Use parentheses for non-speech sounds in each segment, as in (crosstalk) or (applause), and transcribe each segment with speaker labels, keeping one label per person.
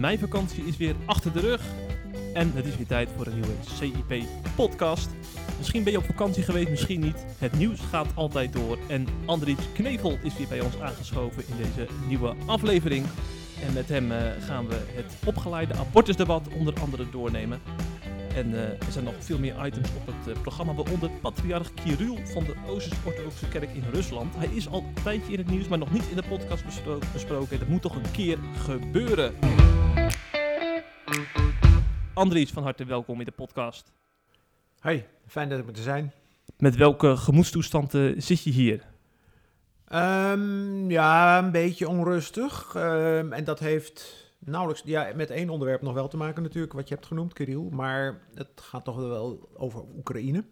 Speaker 1: meivakantie is weer achter de rug. En het is weer tijd voor een nieuwe CIP-podcast. Misschien ben je op vakantie geweest, misschien niet. Het nieuws gaat altijd door. En Andries Knevel is weer bij ons aangeschoven in deze nieuwe aflevering. En met hem eh, gaan we het opgeleide abortusdebat onder andere doornemen. En eh, er zijn nog veel meer items op het eh, programma, waaronder patriarch Kirill van de Oosters-Orthodoxe Kerk in Rusland. Hij is al een tijdje in het nieuws, maar nog niet in de podcast bespro- besproken. Dat moet toch een keer gebeuren. Andries, van harte welkom in de podcast.
Speaker 2: Hoi, fijn dat ik er te zijn.
Speaker 1: Met welke gemoedstoestand zit je hier?
Speaker 2: Ehm, ja, een beetje onrustig. Ehm, en dat heeft nauwelijks ja, met één onderwerp nog wel te maken natuurlijk, wat je hebt genoemd, Kirill. Maar het gaat toch wel over Oekraïne.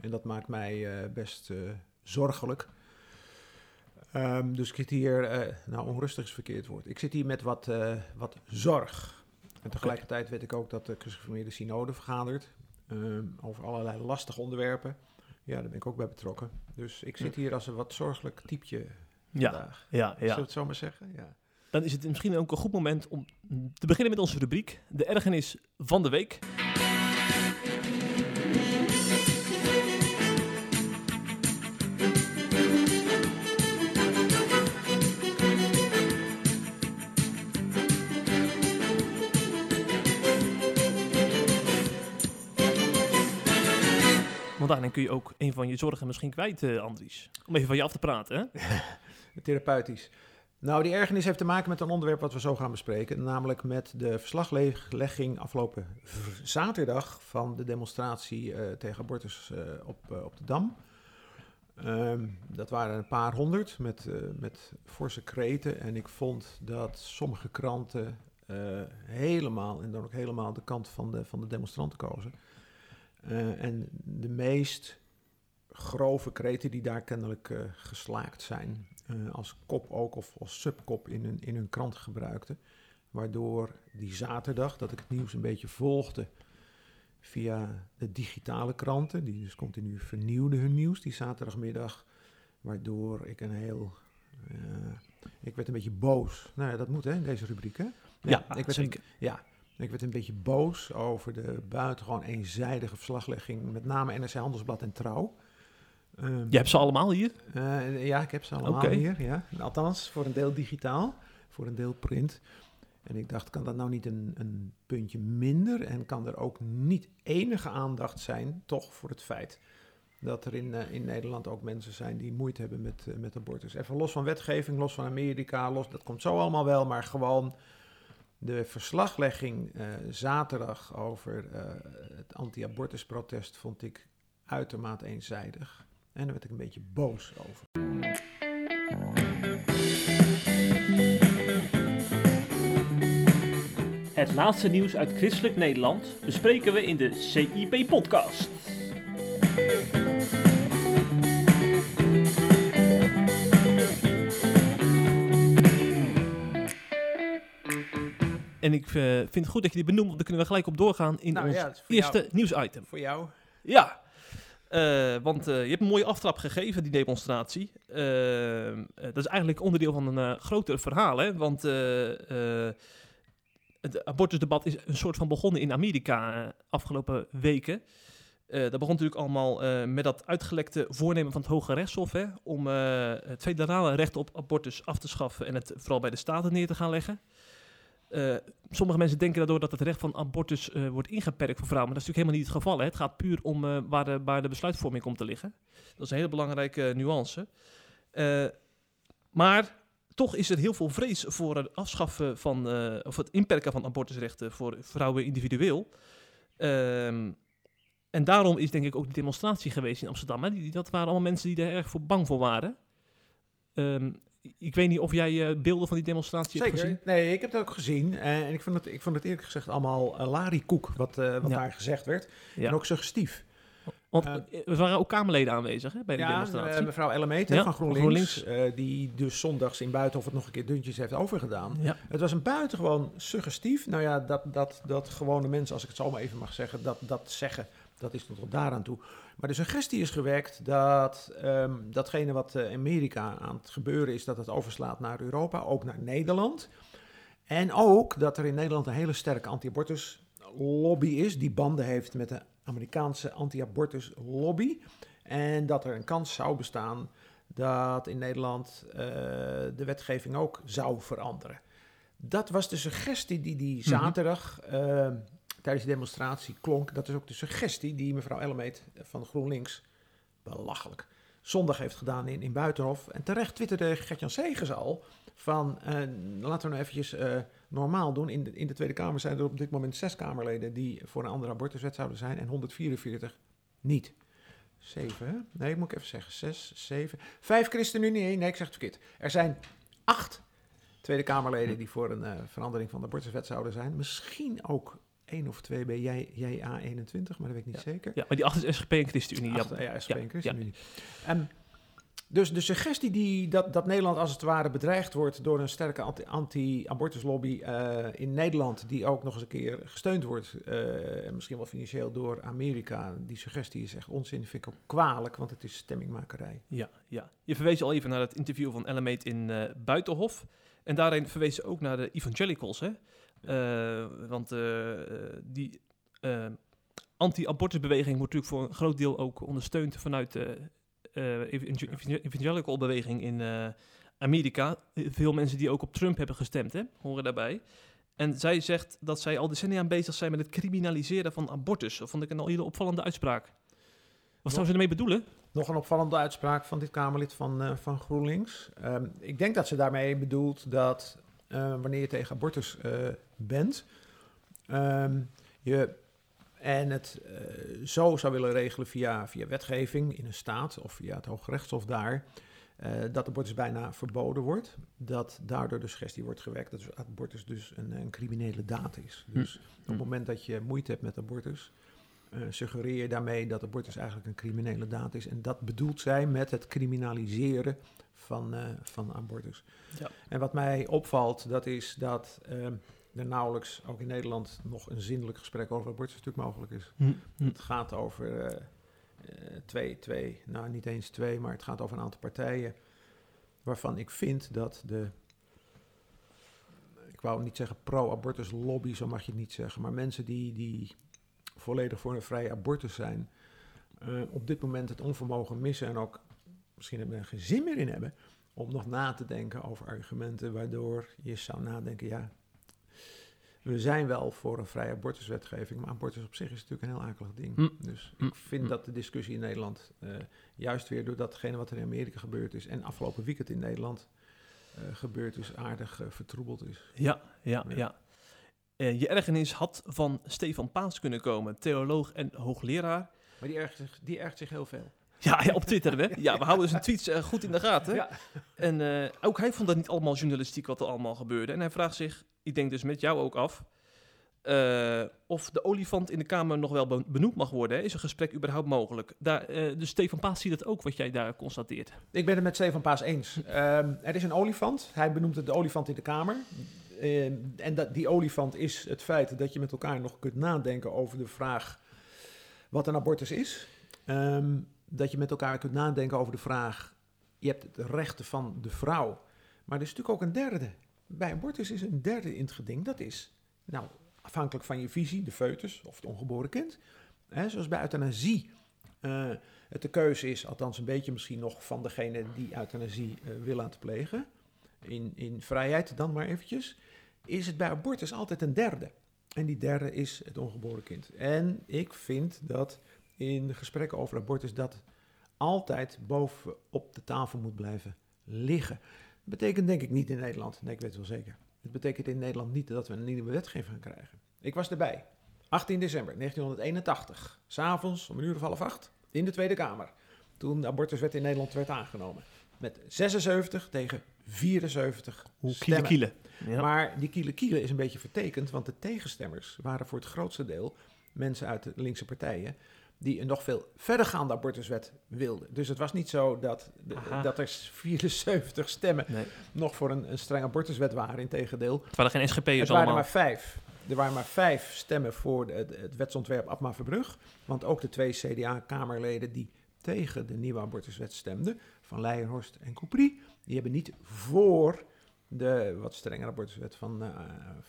Speaker 2: En dat maakt mij eh, best eh, zorgelijk. Ehm, dus ik zit hier, eh, nou onrustig is verkeerd woord. Ik zit hier met wat, wat zorg. En tegelijkertijd weet ik ook dat de Christelijke Synode vergadert ehm, over allerlei lastige onderwerpen. Ja, daar ben ik ook bij betrokken. Dus ik zit hier als een wat zorgelijk typje
Speaker 1: Ja,
Speaker 2: vandaag.
Speaker 1: ja,
Speaker 2: Zullen we
Speaker 1: ja.
Speaker 2: het zo maar zeggen? Ja.
Speaker 1: Dan is het misschien ook een goed moment om te beginnen met onze rubriek. De ergernis van de week. Want kun je ook een van je zorgen misschien kwijt, eh, Andries. Om even van je af te praten, hè? (laughs)
Speaker 2: Therapeutisch. Nou, die ergernis heeft te maken met een onderwerp wat we zo gaan bespreken. Namelijk met de verslaglegging afgelopen zaterdag van de demonstratie eh, tegen abortus eh, op, op de Dam. Ehm, dat waren een paar honderd met, met forse kreten. En ik vond dat sommige kranten helemaal, en dan ook helemaal de kant van de, van de demonstranten kozen. Eh, en de meest grove kreten die daar kennelijk eh, geslaakt zijn, eh, als kop ook of als subkop in hun, in hun krant gebruikten. Waardoor die zaterdag, dat ik het nieuws een beetje volgde via de digitale kranten, die dus continu vernieuwden hun nieuws die zaterdagmiddag, waardoor ik een heel... ik werd een beetje boos. Nou ja, dat moet hè, in deze rubriek hè?
Speaker 1: Ja,
Speaker 2: ik werd
Speaker 1: zeker.
Speaker 2: Een, ja, ik werd een beetje boos over de buitengewoon eenzijdige verslaglegging, met name NRC Handelsblad en Trouw. Ehm,
Speaker 1: Je hebt ze allemaal hier.
Speaker 2: eh, ja, ik heb ze allemaal hier. Ja. Althans, voor een deel digitaal, voor een deel print. En ik dacht, kan dat nou niet een, een puntje minder? En kan er ook niet enige aandacht zijn, toch, voor het feit dat er in, eh, in Nederland ook mensen zijn die moeite hebben met, eh, met abortus. Even los van wetgeving, los van Amerika, los, dat komt zo allemaal wel, maar gewoon de verslaglegging eh, zaterdag over eh, het anti-abortusprotest vond ik uitermate eenzijdig. En daar werd ik een beetje boos over.
Speaker 1: Het laatste nieuws uit christelijk Nederland bespreken we in de CIP-podcast. En ik eh, vind het goed dat je die benoemt, want dan kunnen we gelijk op doorgaan in
Speaker 2: Nou
Speaker 1: ons
Speaker 2: ja,
Speaker 1: eerste
Speaker 2: jou.
Speaker 1: nieuwsitem.
Speaker 2: Voor jou?
Speaker 1: Ja, Eh, want eh, je hebt een mooie aftrap gegeven, die demonstratie. Dat is eigenlijk onderdeel van een groter verhaal, hè? Want het abortusdebat is een soort van begonnen in Amerika afgelopen weken. Dat begon natuurlijk allemaal met dat uitgelekte voornemen van het Hoge Rechtshof... Hè, om het federale recht op abortus af te schaffen... en het vooral bij de staten neer te gaan leggen. Eh, sommige mensen denken daardoor dat het recht van abortus eh, wordt ingeperkt voor vrouwen. Maar dat is natuurlijk helemaal niet het geval. Hè. Het gaat puur om eh, waar, de, de besluitvorming komt te liggen. Dat is een hele belangrijke nuance. Maar toch is er heel veel vrees voor het afschaffen van, of het inperken van abortusrechten voor vrouwen individueel. Ehm, en daarom is denk ik ook die demonstratie geweest in Amsterdam. Hè. Die, dat waren allemaal mensen die daar erg voor bang voor waren. Ehm, ik weet niet of jij eh, beelden van die demonstratie hebt gezien.
Speaker 2: Nee, ik heb het ook gezien. Eh, en ik vond het, ik vond het eerlijk gezegd allemaal uh, larikoek wat, eh, wat
Speaker 1: Ja.
Speaker 2: daar gezegd werd.
Speaker 1: Ja.
Speaker 2: En ook suggestief.
Speaker 1: Want
Speaker 2: Eh,
Speaker 1: eh, er waren ook Kamerleden aanwezig hè, bij de
Speaker 2: ja,
Speaker 1: demonstratie.
Speaker 2: eh, mevrouw Ellemeet
Speaker 1: Ja,
Speaker 2: van GroenLinks, eh, die dus zondags in Buitenhof het nog een keer duntjes heeft overgedaan.
Speaker 1: ja.
Speaker 2: Het was een buitengewoon suggestief. Nou ja, dat, dat, dat gewone mensen, als ik het zo maar even mag zeggen, dat, dat zeggen, dat is tot daaraan toe. Maar de suggestie is gewekt dat ehm, datgene wat eh, in Amerika aan het gebeuren is, dat het overslaat naar Europa, ook naar Nederland. En ook dat er in Nederland een hele sterke anti-abortus lobby is, die banden heeft met de Amerikaanse anti-abortus lobby. En dat er een kans zou bestaan dat in Nederland uh, de wetgeving ook zou veranderen. Dat was de suggestie die die
Speaker 1: Mhm.
Speaker 2: zaterdag uh, tijdens de demonstratie klonk. Dat is ook de suggestie die mevrouw Ellemeet van GroenLinks, belachelijk, zondag heeft gedaan in, in Buitenhof. En terecht twitterde Gertjan Segers al van, uh, laten we nou eventjes uh, normaal doen. In de, in de Tweede Kamer zijn er op dit moment zes Kamerleden die voor een andere abortuswet zouden zijn en 144 niet. Zeven, hè? Nee, moet ik even zeggen. Zes, zeven. Vijf ChristenUnie. Nee, nee, ik zeg het verkeerd. Er zijn acht Tweede Kamerleden die voor een uh, verandering van de abortuswet zouden zijn. Misschien ook één of twee bij JA21, maar dat weet ik niet
Speaker 1: ja.
Speaker 2: zeker.
Speaker 1: Ja, maar die acht is SGP en ChristenUnie.
Speaker 2: Ja, SGP en ChristenUnie. Um, dus de suggestie die, dat, dat Nederland als het ware bedreigd wordt door een sterke anti-abortuslobby anti uh, in Nederland, die ook nog eens een keer gesteund wordt, uh, misschien wel financieel door Amerika, die suggestie is echt onzin, vind ik ook kwalijk, want het is stemmingmakerij.
Speaker 1: Ja, ja. Je verwees al even naar het interview van Ellemeet in uh, Buitenhof. En daarin verwees ze ook naar de evangelicals, hè? Uh, want die anti-abortusbeweging wordt natuurlijk voor een groot deel ook ondersteund vanuit de evangelical beweging in Amerika. Veel mensen die ook op Trump hebben gestemd, hè, horen daarbij. En zij zegt dat zij al decennia bezig zijn met het criminaliseren van abortus. Dat vond ik een al hele opvallende uitspraak. Wat zou ze ermee bedoelen?
Speaker 2: Nog een opvallende uitspraak van dit Kamerlid van, uh, van GroenLinks. Um, ik denk dat ze daarmee bedoelt dat wanneer je tegen abortus bent, um, je en het uh, zo zou willen regelen via, via wetgeving in een staat of via het Hoge Rechtshof daar, uh, dat abortus bijna verboden wordt. Dat daardoor de suggestie wordt gewekt dat abortus dus een, een criminele daad is. Dus hm. op het moment dat je moeite hebt met abortus, suggereer je daarmee dat abortus eigenlijk een criminele daad is. En dat bedoelt zij met het criminaliseren van, van abortus.
Speaker 1: Ja.
Speaker 2: En wat mij opvalt, dat is dat er nauwelijks, ook in Nederland, nog een zindelijk gesprek over abortus natuurlijk mogelijk is.
Speaker 1: Hm, hm.
Speaker 2: Het gaat over uh, twee, twee, nou niet eens twee, maar het gaat over een aantal partijen waarvan ik vind dat de, ik wou niet zeggen pro-abortus lobby, zo mag je het niet zeggen, maar mensen die, die volledig voor een vrije abortus zijn, uh, op dit moment het onvermogen missen en ook misschien er geen zin meer in hebben om nog na te denken over argumenten waardoor je zou nadenken, ja, we zijn wel voor een vrije abortuswetgeving, maar abortus op zich is natuurlijk een heel akelig ding.
Speaker 1: Hm.
Speaker 2: Dus ik vind hm. dat de discussie in Nederland, uh, juist weer door datgene wat er in Amerika gebeurd is en afgelopen weekend in Nederland uh, gebeurd is, aardig uh, vertroebeld is.
Speaker 1: Ja, ja, ja. ja. Eh, je ergernis had van Stefan Paas kunnen komen, theoloog en hoogleraar.
Speaker 2: Maar die ergt zich, die ergt zich heel veel.
Speaker 1: Ja, ja, op Twitter, hè? Ja, we houden zijn tweets uh, goed in de gaten.
Speaker 2: Ja.
Speaker 1: En uh, ook hij vond dat niet allemaal journalistiek wat er allemaal gebeurde. En hij vraagt zich, ik denk dus met jou ook af, uh, of de olifant in de Kamer nog wel benoemd mag worden. Hè? Is een gesprek überhaupt mogelijk? Daar, dus Stefan Paas ziet het ook, wat jij daar constateert.
Speaker 2: Ik ben het met Stefan Paas eens. Um, er is een olifant. Hij benoemt het de olifant in de Kamer. Um, en dat, die olifant is het feit dat je met elkaar nog kunt nadenken over de vraag wat een abortus is. Um, dat je met elkaar kunt nadenken over de vraag, je hebt de rechten van de vrouw. Maar er is natuurlijk ook een derde. Bij abortus is een derde in het geding. Dat is, nou, afhankelijk van je visie, de foetus of het ongeboren kind. Hè, zoals bij euthanasie uh, het de keuze is, althans een beetje misschien nog van degene die euthanasie uh, wil laten plegen. In, in vrijheid dan maar eventjes. Is het bij abortus altijd een derde. En die derde is het ongeboren kind. En ik vind dat in gesprekken over abortus dat altijd boven op de tafel moet blijven liggen. Dat betekent denk ik niet in Nederland, nee ik weet het wel zeker. Het betekent in Nederland niet dat we een nieuwe wetgeving gaan krijgen. Ik was erbij, 18 december 1981, s'avonds om een uur of half acht, in de Tweede Kamer. Toen de abortuswet in Nederland werd aangenomen. Met 76 tegen 74
Speaker 1: Hoe
Speaker 2: stemmen.
Speaker 1: kiele ja.
Speaker 2: Maar die kiele kiele is een beetje vertekend, want de tegenstemmers waren voor het grootste deel mensen uit de linkse partijen die een nog veel verdergaande abortuswet wilden. Dus het was niet zo dat, de, dat er 74 stemmen
Speaker 1: Nee.
Speaker 2: nog voor een, een streng abortuswet waren. Integendeel,
Speaker 1: Het waren geen SGP'ers
Speaker 2: het waren
Speaker 1: allemaal.
Speaker 2: maar vijf. Er waren maar vijf stemmen voor de- het, het wetsontwerp Abma Verbrug. Want ook de twee CDA-kamerleden die tegen de nieuwe abortuswet stemden, van Leijenhorst en Couprie, die hebben niet voor de wat strengere abortuswet van, eh,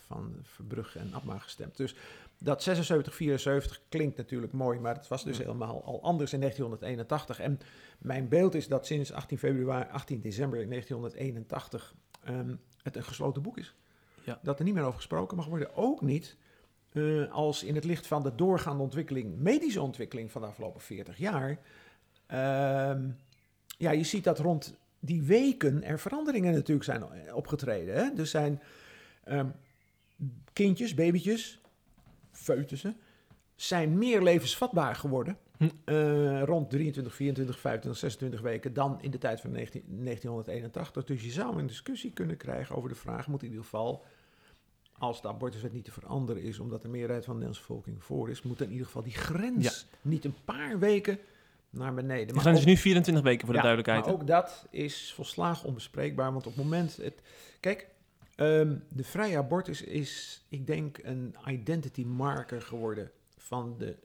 Speaker 2: van Verbrugge en Abma gestemd. Dus dat 76, 74 klinkt natuurlijk mooi, maar het was dus
Speaker 1: Ja.
Speaker 2: helemaal al anders in 1981. En mijn beeld is dat sinds 18, februari, 18 december 1981 ehm, het een gesloten boek is.
Speaker 1: Ja.
Speaker 2: Dat er niet meer over gesproken mag worden. Ook niet eh, als in het licht van de doorgaande ontwikkeling, medische ontwikkeling van de afgelopen 40 jaar. ehm, ja, je ziet dat rond die weken er veranderingen natuurlijk zijn opgetreden. Hè? Er zijn ehm, kindjes, babytjes, foetussen, zijn meer levensvatbaar geworden.
Speaker 1: Hm.
Speaker 2: eh, rond 23, 24, 25, 26 weken dan in de tijd van 19, 1981. Dus je zou een discussie kunnen krijgen over de vraag: moet in ieder geval, als de abortuswet niet te veranderen is, omdat de meerderheid van de Nederlandse bevolking voor is, moet in ieder geval die grens niet een paar weken naar beneden.
Speaker 1: De
Speaker 2: Maar
Speaker 1: is
Speaker 2: ook-
Speaker 1: nu 24 weken voor de
Speaker 2: ja,
Speaker 1: duidelijkheid.
Speaker 2: Maar ook dat is volslagen onbespreekbaar. Want op het moment. Het, kijk, ehm, de vrije abortus is, ik denk, een identity marker geworden van de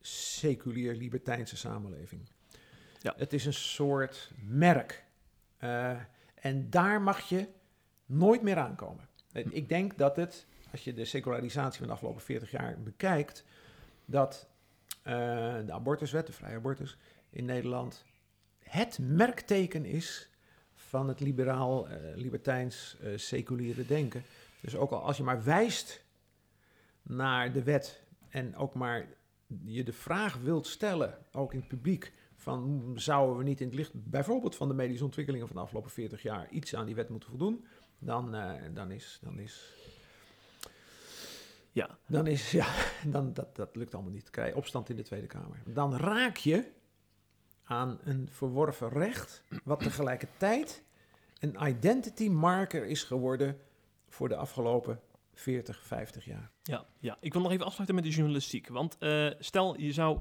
Speaker 2: seculier libertijnse samenleving.
Speaker 1: Ja.
Speaker 2: Het is een soort merk. Eh, en daar mag je nooit meer aankomen. Eh, Ik denk dat het, als je de secularisatie van de afgelopen 40 jaar bekijkt, dat de abortuswet, de vrije abortus in Nederland, het merkteken is van het liberaal, eh, libertijns, eh, seculiere denken. Dus ook al als je maar wijst naar de wet en ook maar je de vraag wilt stellen, ook in het publiek, van zouden we niet in het licht bijvoorbeeld van de medische ontwikkelingen van de afgelopen 40 jaar iets aan die wet moeten voldoen, dan, eh, dan is, dan is,
Speaker 1: Ja.
Speaker 2: dan is, ja, (laughs) dan, dat, dat lukt allemaal niet. Krijg je opstand in de Tweede Kamer. Dan raak je aan een verworven recht, wat tegelijkertijd een identity marker is geworden voor de afgelopen 40, 50 jaar.
Speaker 1: Ja, ja, ik wil nog even afsluiten met de journalistiek. Want eh, stel, je zou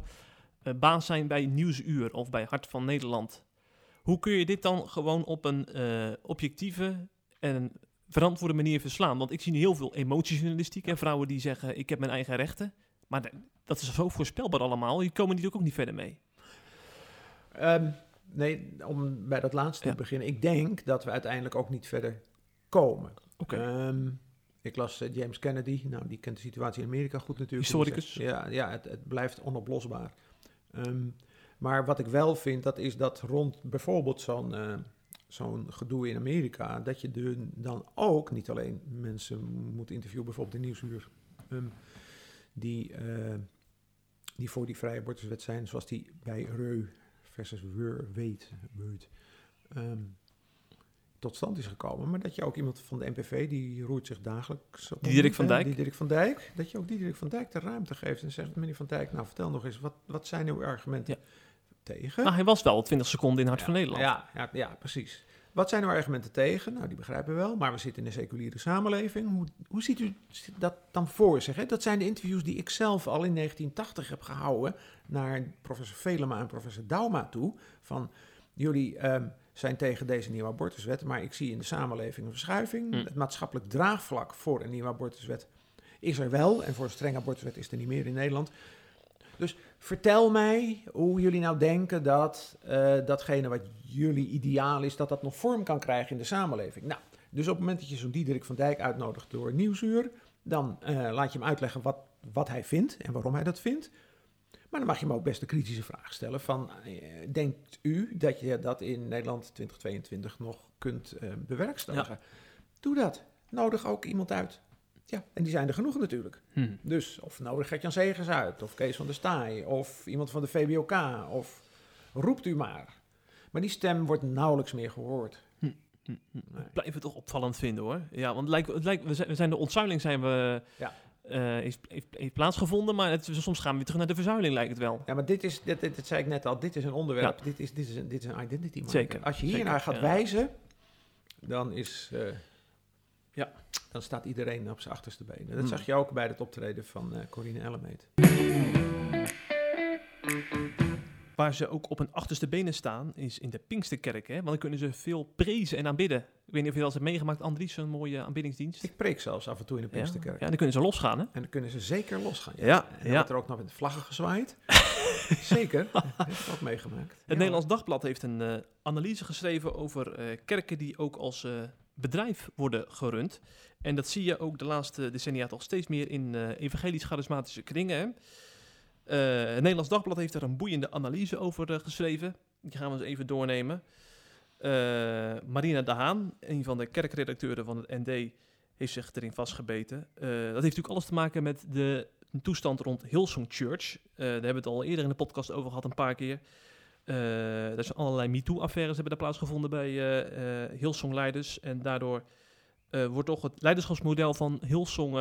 Speaker 1: eh, baas zijn bij Nieuwsuur of bij Hart van Nederland. Hoe kun je dit dan gewoon op een eh, objectieve en verantwoorde manier verslaan? Want ik zie heel veel emotiejournalistiek en vrouwen die zeggen, ik heb mijn eigen rechten. Maar dat is zo voorspelbaar allemaal, die komen natuurlijk ook niet verder mee.
Speaker 2: Ehm, nee, om bij dat laatste
Speaker 1: Ja.
Speaker 2: te beginnen. Ik denk dat we uiteindelijk ook niet verder komen.
Speaker 1: Oké.
Speaker 2: Ehm, ik las eh, James Kennedy. Nou, die kent de situatie in Amerika goed natuurlijk.
Speaker 1: Historicus.
Speaker 2: Ja, ja het, het blijft onoplosbaar. Ehm, maar wat ik wel vind, dat is dat rond bijvoorbeeld zo'n zo'n gedoe in Amerika... dat je de, dan ook niet alleen mensen moet interviewen, bijvoorbeeld in Nieuwsuur... ehm, die, eh, die voor die vrije abortuswet zijn, zoals die bij Reu versus Weur weet, weet ehm, tot stand is gekomen. Maar dat je ook iemand van de NPV, die roert zich dagelijks op.
Speaker 1: Diederik van
Speaker 2: hè,
Speaker 1: Dijk.
Speaker 2: Die Dirk van Dijk. Dat je ook die Dirk van Dijk de ruimte geeft en zegt, meneer van Dijk, nou vertel nog eens, wat, wat zijn uw argumenten tegen?
Speaker 1: Maar hij was wel 20 seconden in Hart
Speaker 2: Ja,
Speaker 1: van Nederland.
Speaker 2: Ja, ja, ja, precies. Wat zijn uw argumenten tegen? Nou, die begrijpen we wel, maar we zitten in een seculiere samenleving. Hoe, hoe ziet u dat dan voor zich? Hè? Dat zijn de interviews die ik zelf al in 1980 heb gehouden naar professor Velema en professor Dauma toe. Van, jullie ehm, zijn tegen deze nieuwe abortuswet, maar ik zie in de samenleving een verschuiving.
Speaker 1: Hm.
Speaker 2: Het maatschappelijk draagvlak voor een nieuwe abortuswet is er wel. En voor een strenge abortuswet is er niet meer in Nederland. Dus vertel mij hoe jullie nou denken dat eh, datgene wat jullie ideaal is, dat dat nog vorm kan krijgen in de samenleving. Nou, dus op het moment dat je zo'n Diederik van Dijk uitnodigt door Nieuwsuur, dan eh, laat je hem uitleggen wat, wat hij vindt en waarom hij dat vindt. Maar dan mag je hem ook best een kritische vraag stellen van, eh, denkt u dat je dat in Nederland 2022 nog kunt bewerkstelligen? Doe dat. Nodig ook iemand uit. Ja, en die zijn er genoeg natuurlijk.
Speaker 1: Hm.
Speaker 2: Dus of nodig Gert-Jan Segers uit, of Kees van der Staaij, of iemand van de VBOK, of roept u maar. Maar die stem wordt nauwelijks meer gehoord.
Speaker 1: Hm, hm.
Speaker 2: Nee.
Speaker 1: Ik blijf het toch opvallend vinden hoor. Ja, want het lijkt, het lijkt, we, zijn, de ontzuiling zijn we,
Speaker 2: Ja.
Speaker 1: eh, heeft, heeft, heeft plaatsgevonden, maar het, soms gaan we weer terug naar de verzuiling lijkt het wel.
Speaker 2: Ja, maar dit is, dit, dit, dit zei ik net al, dit is een onderwerp, dit, is, dit, is een, dit is een identity marker.
Speaker 1: Zeker,
Speaker 2: Als je hiernaar gaat
Speaker 1: ja.
Speaker 2: wijzen, dan is... eh,
Speaker 1: Ja.
Speaker 2: Dan staat iedereen op zijn achterste benen. Dat
Speaker 1: Hmm.
Speaker 2: zag je ook bij het optreden van eh Corine Ellemeet.
Speaker 1: Waar ze ook op hun achterste benen staan, is in de Pinksterkerk. Hè? Want dan kunnen ze veel prezen en aanbidden. Ik weet niet of je dat hebt meegemaakt, Andries, zo'n mooie aanbiddingsdienst.
Speaker 2: Ik preek zelfs af en toe in de
Speaker 1: ja.
Speaker 2: Pinksterkerk.
Speaker 1: ja, dan kunnen ze losgaan. Hè?
Speaker 2: En dan kunnen ze zeker losgaan.
Speaker 1: Ja,
Speaker 2: En dan
Speaker 1: ja.
Speaker 2: wordt er ook nog met de vlaggen gezwaaid. (laughs) zeker, dat heb ik ook meegemaakt.
Speaker 1: Het
Speaker 2: Ja.
Speaker 1: Nederlands Dagblad heeft een eh, analyse geschreven over eh, kerken die ook als bedrijf worden gerund. En dat zie je ook de laatste decennia toch steeds meer in uh, evangelisch-charismatische kringen. Uh, het Nederlands Dagblad heeft daar een boeiende analyse over uh, geschreven. Die gaan we eens even doornemen. Marina de Haan, een van de kerkredacteuren van het ND, heeft zich erin vastgebeten. dat heeft natuurlijk alles te maken met de toestand rond Hillsong Church. daar hebben we het al eerder in de podcast over gehad, een paar keer. Er zijn allerlei MeToo-affaires hebben daar plaatsgevonden bij Hillsong-leiders. En daardoor wordt toch het leiderschapsmodel van Hillsong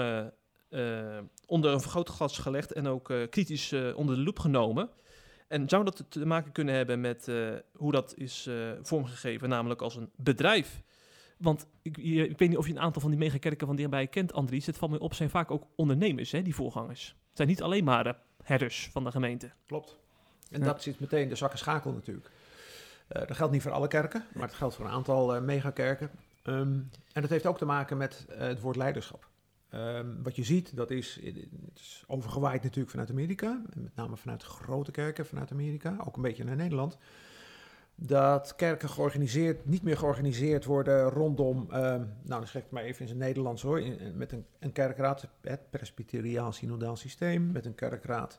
Speaker 1: onder een vergrootglas gelegd en ook kritisch onder de loep genomen. En zou dat te maken kunnen hebben met hoe dat is vormgegeven, namelijk als een bedrijf? Want ik, ik, weet niet of je een aantal van die megakerken van dichtbij kent, Andries. Het valt me op, zijn vaak ook ondernemers, hè, die voorgangers. Het zijn niet alleen maar de herders van de gemeente.
Speaker 2: Klopt. En dat zit meteen de zak en schakel natuurlijk. dat geldt niet voor alle kerken, maar het geldt voor een aantal megakerken. Um, en dat heeft ook te maken met het woord leiderschap. Um, wat je ziet, dat is, het is overgewaaid natuurlijk vanuit Amerika, met name vanuit grote kerken vanuit Amerika, ook een beetje naar Nederland. Dat kerken georganiseerd, niet meer georganiseerd worden rondom, um, nou dan zeg ik het maar even in zijn Nederlands hoor, in, met een, een kerkraad, het presbyteriaal synodaal systeem, met een kerkraad,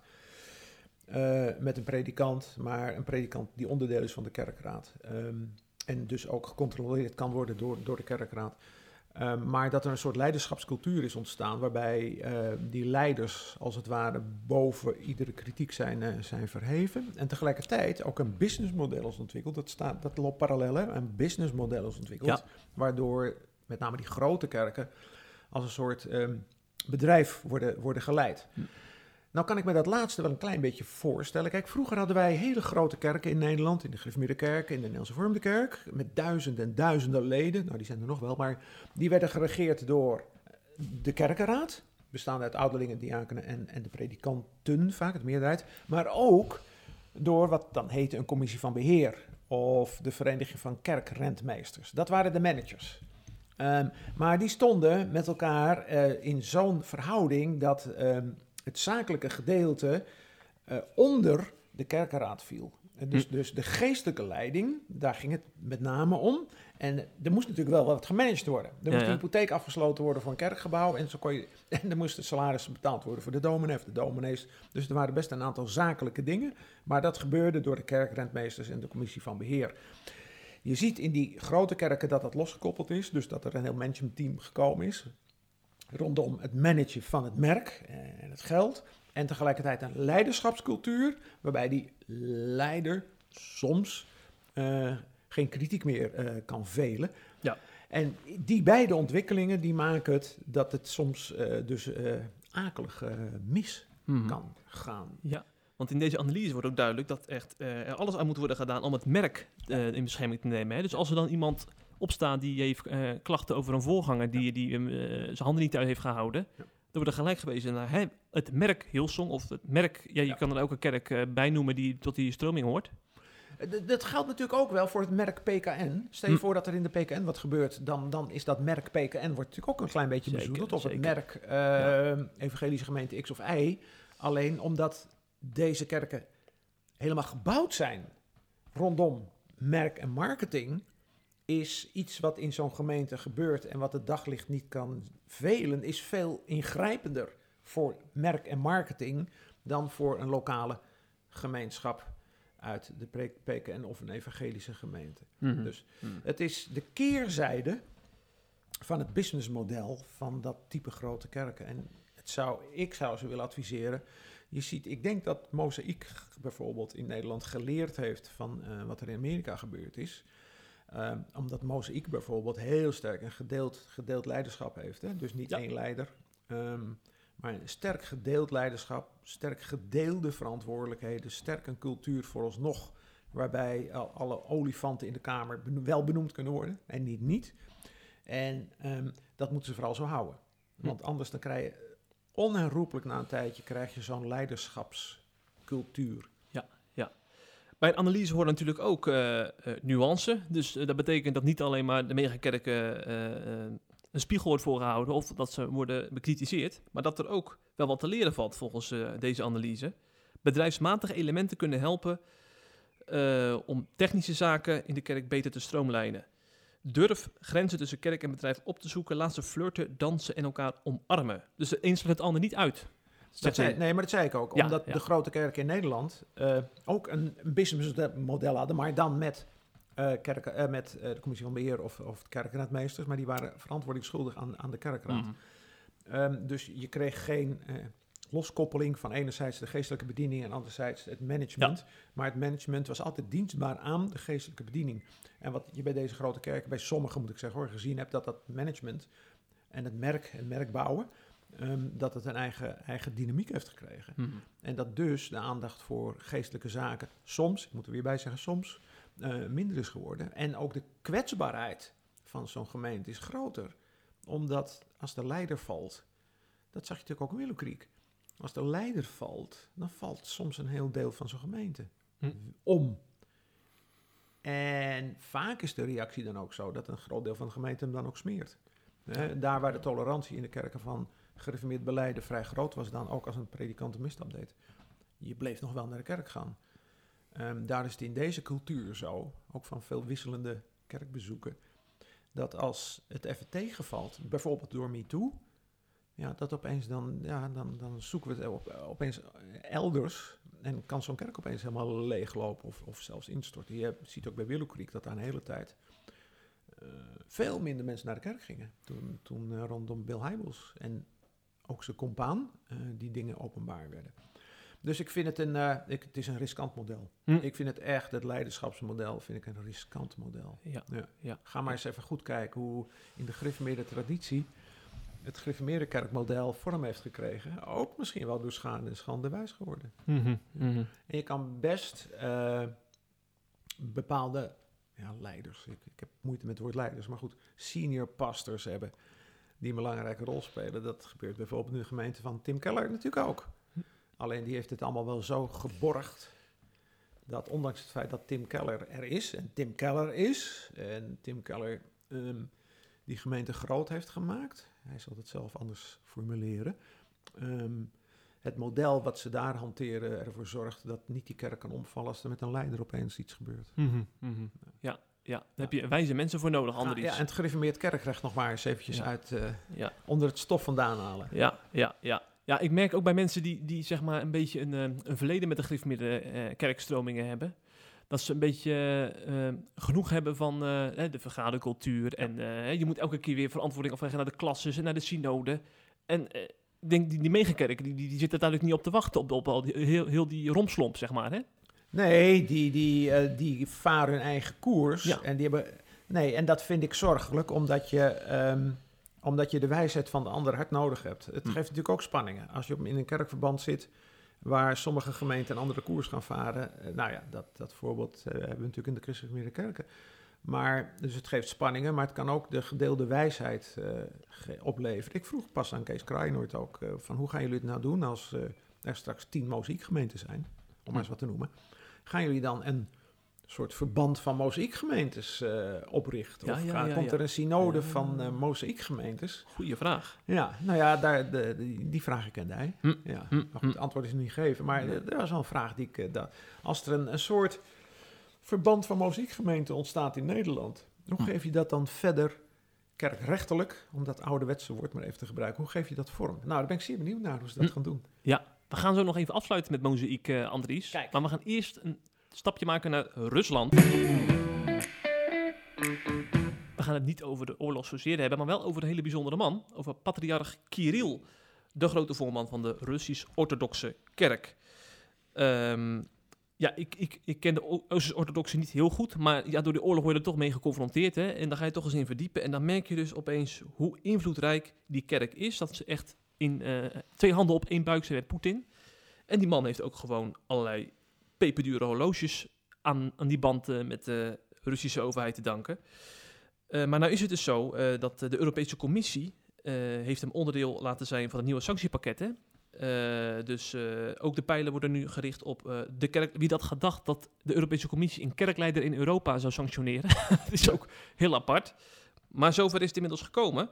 Speaker 2: uh, met een predikant, maar een predikant die onderdeel is van de kerkraad. Um, en dus ook gecontroleerd kan worden door, door de kerkraad. Ehm, maar dat er een soort leiderschapscultuur is ontstaan, waarbij uh, die leiders als het ware boven iedere kritiek zijn, uh, zijn verheven. En tegelijkertijd ook een businessmodel is ontwikkeld. Dat, staat, dat loopt parallel, hè? een businessmodel is ontwikkeld. Ja. Waardoor met name die grote kerken als een soort um, bedrijf worden, worden geleid. Hm. Nou kan ik me dat laatste wel een klein beetje voorstellen. Kijk, vroeger hadden wij hele grote kerken in Nederland, in de Gereformeerde Kerk, in de Nederlandse Vormde Kerk, met duizenden en duizenden leden. Nou, die zijn er nog wel, maar die werden geregeerd door de kerkenraad, bestaande uit ouderlingen, diakenen en, en de predikanten, vaak het meerderheid. Maar ook door wat dan heette een commissie van beheer of de vereniging van kerkrentmeesters. Dat waren de managers. Um, maar die stonden met elkaar uh, in zo'n verhouding dat um, het zakelijke gedeelte uh, onder de kerkenraad viel. Dus, hm. dus de geestelijke leiding, daar ging het met name om. En er moest natuurlijk wel wat gemanaged worden. Er moest een hypotheek afgesloten worden voor een kerkgebouw. En, zo kon je, (laughs) en er moesten salarissen betaald worden voor de dominee of de dominees. Dus er waren best een aantal zakelijke dingen. Maar dat gebeurde door de kerkrentmeesters en de commissie van beheer. Je ziet in die grote kerken dat dat losgekoppeld is. Dus dat er een heel managementteam gekomen is rondom het managen van het merk en het geld. En tegelijkertijd een leiderschapscultuur, waarbij die leider soms uh, geen kritiek meer uh, kan velen. Ja. En die beide ontwikkelingen die maken het dat het soms uh, dus akelig mis -hmm. kan gaan.
Speaker 1: Ja. Want in deze analyse wordt ook duidelijk dat echt, er alles aan moet worden gedaan om het merk in bescherming te nemen. Hè? Dus als er dan iemand opstaan die heeft uh, klachten over een voorganger die, die uh, zijn handen niet thuis heeft gehouden. Ja. Dan wordt er gelijk gewezen naar hè, het merk Hillsong of het merk, ja, je ja. kan er elke kerk uh, bij noemen die tot die stroming hoort.
Speaker 2: Dat geldt natuurlijk ook wel voor het merk PKN. Stel je hm. voor dat er in de PKN wat gebeurt, dan, dan is dat merk PKN wordt natuurlijk ook een klein beetje bezoedeld. Of het merk ja. Evangelische Gemeente X of Y. Alleen omdat deze kerken helemaal gebouwd zijn rondom merk en marketing, is iets wat in zo'n gemeente gebeurt en wat het daglicht niet kan velen, is veel ingrijpender voor merk en marketing dan voor een lokale gemeenschap uit de PKN of een evangelische gemeente. Mhm. Dus mhm. het is de keerzijde van het businessmodel van dat type grote kerken. En het zou, ik zou ze willen adviseren. Je ziet, ik denk dat Mozaïek bijvoorbeeld in Nederland geleerd heeft van uh, wat er in Amerika gebeurd is. Uh, omdat Mozaïek bijvoorbeeld heel sterk een gedeeld, gedeeld leiderschap heeft. Hè? Dus niet ja. één leider, um, maar een sterk gedeeld leiderschap, sterk gedeelde verantwoordelijkheden, sterk een cultuur vooralsnog, waarbij al, alle olifanten in de Kamer wel benoemd kunnen worden en niet niet. En um, dat moeten ze vooral zo houden. Hm. Want anders dan krijg je onherroepelijk na een tijdje krijg je zo'n leiderschapscultuur.
Speaker 1: Bij een analyse hoort natuurlijk ook uh, nuance. Dus uh, dat betekent dat niet alleen maar de megakerken een spiegel wordt voorgehouden of dat ze worden bekritiseerd, maar dat er ook wel wat te leren valt volgens deze analyse. Bedrijfsmatige elementen kunnen helpen om technische zaken in de kerk beter te stroomlijnen. Durf grenzen tussen kerk en bedrijf op te zoeken. Laat ze flirten, dansen en elkaar omarmen. Dus de een sluit het ander niet uit.
Speaker 2: Dat zei, nee, maar dat zei ik ook.
Speaker 1: Ja,
Speaker 2: omdat
Speaker 1: ja.
Speaker 2: de grote kerken in Nederland eh, ook een businessmodel hadden, maar dan met, eh, kerken, eh, met de commissie van beheer of, of de kerkraadmeesters. Maar die waren verantwoording schuldig aan, aan de kerkraad.
Speaker 1: Mhm.
Speaker 2: Ehm, dus je kreeg geen loskoppeling van enerzijds de geestelijke bediening en anderzijds het management. Maar het management was altijd dienstbaar aan de geestelijke bediening. En wat je bij deze grote kerken, bij sommigen moet ik zeggen hoor, gezien hebt, dat dat management en het merk en merk bouwen, ehm, dat het een eigen, eigen dynamiek heeft gekregen.
Speaker 1: Mhm.
Speaker 2: En dat dus de aandacht voor geestelijke zaken soms, ik moet er weer bij zeggen soms, eh, minder is geworden. En ook de kwetsbaarheid van zo'n gemeente is groter. Omdat als de leider valt, dat zag je natuurlijk ook in Willow Creek. Als de leider valt, dan valt soms een heel deel van zo'n gemeente
Speaker 1: Hm.
Speaker 2: om. En vaak is de reactie dan ook zo dat een groot deel van de gemeente hem dan ook smeert. Eh, daar waar de tolerantie in de kerken van gereformeerd beleiden vrij groot was, dan ook als een predikant een misstap deed. Je bleef nog wel naar de kerk gaan. Ehm, daar is het in deze cultuur zo, ook van veel wisselende kerkbezoeken, dat als het even tegenvalt, bijvoorbeeld door MeToo, ja, dat opeens dan, ja, dan, dan zoeken we het op, opeens elders en kan zo'n kerk opeens helemaal leeglopen of, of zelfs instorten. Je ziet ook bij Willow Creek dat daar een hele tijd eh, veel minder mensen naar de kerk gingen. Toen, toen eh, rondom Bill Hybels en ook zijn compaan eh, die dingen openbaar werden. Dus ik vind het een, eh, ik, het is een riskant model.
Speaker 1: Hm.
Speaker 2: Ik vind het echt, het leiderschapsmodel, vind ik een riskant model.
Speaker 1: Ja.
Speaker 2: Ja.
Speaker 1: Ja.
Speaker 2: Ga maar eens even goed kijken hoe in de gereformeerde traditie het gereformeerde kerkmodel vorm heeft gekregen. Ook misschien wel door schade en schande wijs geworden.
Speaker 1: Mhm. Mhm.
Speaker 2: En je kan best eh, bepaalde ja, leiders, ik, ik heb moeite met het woord leiders, maar goed, senior pastors hebben die een belangrijke rol spelen. Dat gebeurt bijvoorbeeld in de gemeente van Tim Keller natuurlijk ook. Alleen die heeft het allemaal wel zo geborgd dat ondanks het feit dat Tim Keller er is en Tim Keller is en Tim Keller ehm, die gemeente groot heeft gemaakt, hij zal het zelf anders formuleren. ehm, het model wat ze daar hanteren ervoor zorgt dat niet die kerk kan omvallen als er met een leider opeens iets gebeurt.
Speaker 1: Mhm. Mhm. Ja, ja, daar heb je wijze mensen voor nodig, Andries.
Speaker 2: ja, en het gereformeerd kerkrecht nog maar eens eventjes uit eh,
Speaker 1: ja.
Speaker 2: onder het stof vandaan halen.
Speaker 1: Ja, ja, ja. Ja, ik merk ook bij mensen die, die zeg maar een beetje een, eh, een verleden met de gereformeerde eh, kerkstromingen hebben. Dat ze een beetje genoeg hebben van de vergadercultuur. En je moet elke keer weer verantwoording afleggen naar de klasses en naar de synode. En ik denk, die, die megakerken, die, die, die zitten duidelijk niet op te wachten op, op al die, heel, heel die romslomp, zeg maar. Hè?
Speaker 2: Nee, die, die, eh, die varen hun eigen koers.
Speaker 1: Ja.
Speaker 2: En, die hebben, nee, en dat vind ik zorgelijk, omdat je, ehm, omdat je de wijsheid van de ander hard nodig hebt. Het
Speaker 1: Hm.
Speaker 2: geeft natuurlijk ook spanningen. Als je in een kerkverband zit waar sommige gemeenten een andere koers gaan varen. eh, nou ja, dat, dat voorbeeld eh, hebben we natuurlijk in de christelijke kerken. Maar, dus het geeft spanningen, maar het kan ook de gedeelde wijsheid opleveren. Ik vroeg pas aan Kees Kraaienoord ook, van hoe gaan jullie het nou doen als er straks tien mozaïekgemeenten zijn, om maar eens wat te noemen. Gaan jullie dan een soort verband van mozaïekgemeentes eh, oprichten?
Speaker 1: Ja,
Speaker 2: of
Speaker 1: ja, ja,
Speaker 2: komt
Speaker 1: ja.
Speaker 2: er een synode
Speaker 1: Ja.
Speaker 2: van eh mozaïekgemeentes?
Speaker 1: Goeie vraag.
Speaker 2: Ja, nou ja, daar, de, die, die vraag kende hij.
Speaker 1: Hm.
Speaker 2: Ja,
Speaker 1: Hm.
Speaker 2: goed,
Speaker 1: Hm.
Speaker 2: het antwoord is niet gegeven. Maar er was wel een vraag die ik... da- als er een, een soort verband van mozaïekgemeenten ontstaat in Nederland... hoe geef je dat dan verder kerkrechtelijk, om dat ouderwetse woord maar even te gebruiken... hoe geef je dat vorm? Nou, daar ben ik zeer benieuwd naar hoe ze dat gaan doen.
Speaker 1: We gaan zo nog even afsluiten met mozaïek, eh Andries.
Speaker 2: Kijk.
Speaker 1: Maar we gaan eerst een stapje maken naar Rusland. We gaan het niet over de oorlog zozeer hebben, maar wel over een hele bijzondere man. Over patriarch Kirill, de grote voorman van de Russisch-Orthodoxe Kerk. Ehm, ja, ik, ik, ik ken de Oosterse-Orthodoxe niet heel goed, maar ja, door de oorlog word je er toch mee geconfronteerd. Hè? En dan ga je toch eens in verdiepen. En dan merk je dus opeens hoe invloedrijk die kerk is. Dat ze echt in eh, twee handen op één buik zijn met Poetin. En die man heeft ook gewoon allerlei peperdure horloges aan, aan die band eh, met de Russische overheid te danken. Eh, maar nou is het dus zo dat de Europese Commissie heeft hem onderdeel laten zijn van het nieuwe sanctiepakket. Dus ook de pijlen worden nu gericht op de kerk. Wie dat gedacht dat de Europese Commissie een kerkleider in Europa zou sanctioneren. dat (laughs) is ook heel apart. Maar zover is het inmiddels gekomen.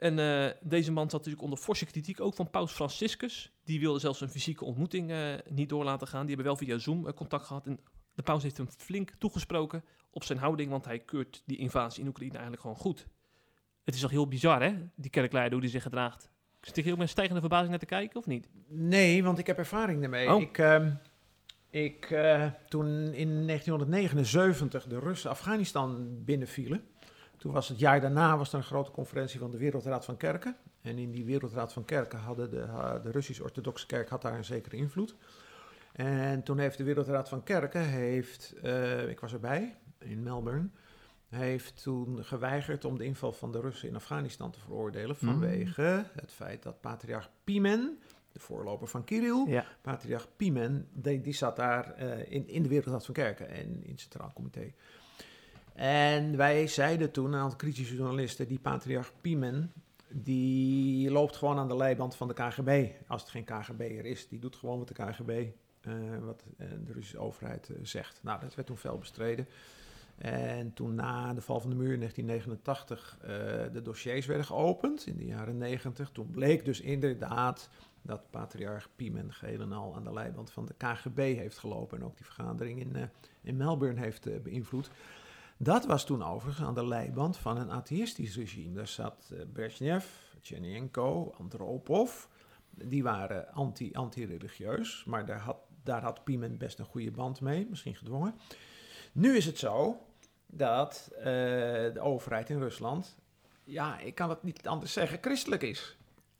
Speaker 1: En eh, deze man zat natuurlijk onder forse kritiek ook van Paus Franciscus. Die wilde zelfs een fysieke ontmoeting eh, niet door laten gaan. Die hebben wel via Zoom eh, contact gehad. En De paus heeft hem flink toegesproken op zijn houding, want hij keurt die invasie in Oekraïne eigenlijk gewoon goed. Het is toch heel bizar, hè? Die kerkleider, hoe die zich gedraagt. Zit ik heel met stijgende verbazing naar te kijken, of niet?
Speaker 2: Nee, want ik heb ervaring daarmee.
Speaker 1: Oh.
Speaker 2: Ik, ehm, ik, toen in 1979 de Russen Afghanistan binnenvielen, toen was het jaar daarna was er een grote conferentie van de Wereldraad van Kerken. En in die Wereldraad van Kerken hadden de, de Russisch-Orthodoxe Kerk had daar een zekere invloed. En toen heeft de Wereldraad van Kerken, heeft, eh, ik was erbij in Melbourne, heeft toen geweigerd om de inval van de Russen in Afghanistan te veroordelen
Speaker 1: Mm.
Speaker 2: vanwege het feit dat patriarch Pimen, de voorloper van Kirill,
Speaker 1: Ja.
Speaker 2: patriarch Pimen, die, die zat daar eh, in, in de Wereldraad van Kerken en in het Centraal Comité. En wij zeiden toen, een aantal kritische journalisten, die patriarch Pimen, die loopt gewoon aan de leiband van de KGB. Als het geen KGB'er is, die doet gewoon wat de KGB, eh, wat eh, de Russische overheid eh, zegt. Nou, dat werd toen fel bestreden. En toen na de val van de muur in 1989 eh, de dossiers werden geopend in de jaren 90, toen bleek dus inderdaad dat patriarch Pimen geheel en al aan de leiband van de KGB heeft gelopen en ook die vergadering in, in Melbourne heeft beïnvloed. Dat was toen overigens aan de leiband van een atheïstisch regime. Daar zat eh, Brezhnev, Tchernenko, Andropov. Die waren anti- anti-religieus, maar daar had, daar had Pimen best een goede band mee, misschien gedwongen. Nu is het zo dat eh, de overheid in Rusland, ja, ik kan het niet anders zeggen, christelijk is.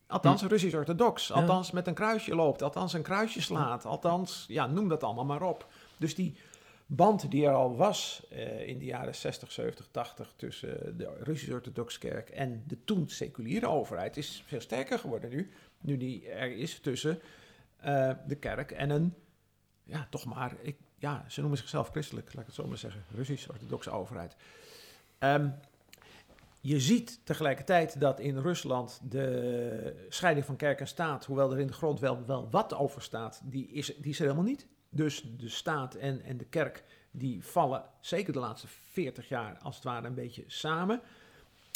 Speaker 2: Althans, Russisch-orthodox.
Speaker 1: Ja.
Speaker 2: Althans, met een kruisje loopt. Althans, een kruisje slaat. Althans, ja, noem dat allemaal maar op. Dus die band die er al was eh, in de jaren 60, 70, 80 tussen de Russisch-orthodoxe kerk en de toen seculiere overheid is veel sterker geworden nu. Nu die er is tussen eh, de kerk en een, ja, toch maar, ik, ja, ze noemen zichzelf christelijk, laat ik het zo maar zeggen, Russisch-orthodoxe overheid. Ehm, je ziet tegelijkertijd dat in Rusland de scheiding van kerk en staat, hoewel er in de grond wel, wel wat over staat, die is, die is er helemaal niet. Dus de staat en, en de kerk die vallen zeker de laatste 40 jaar als het ware een beetje samen.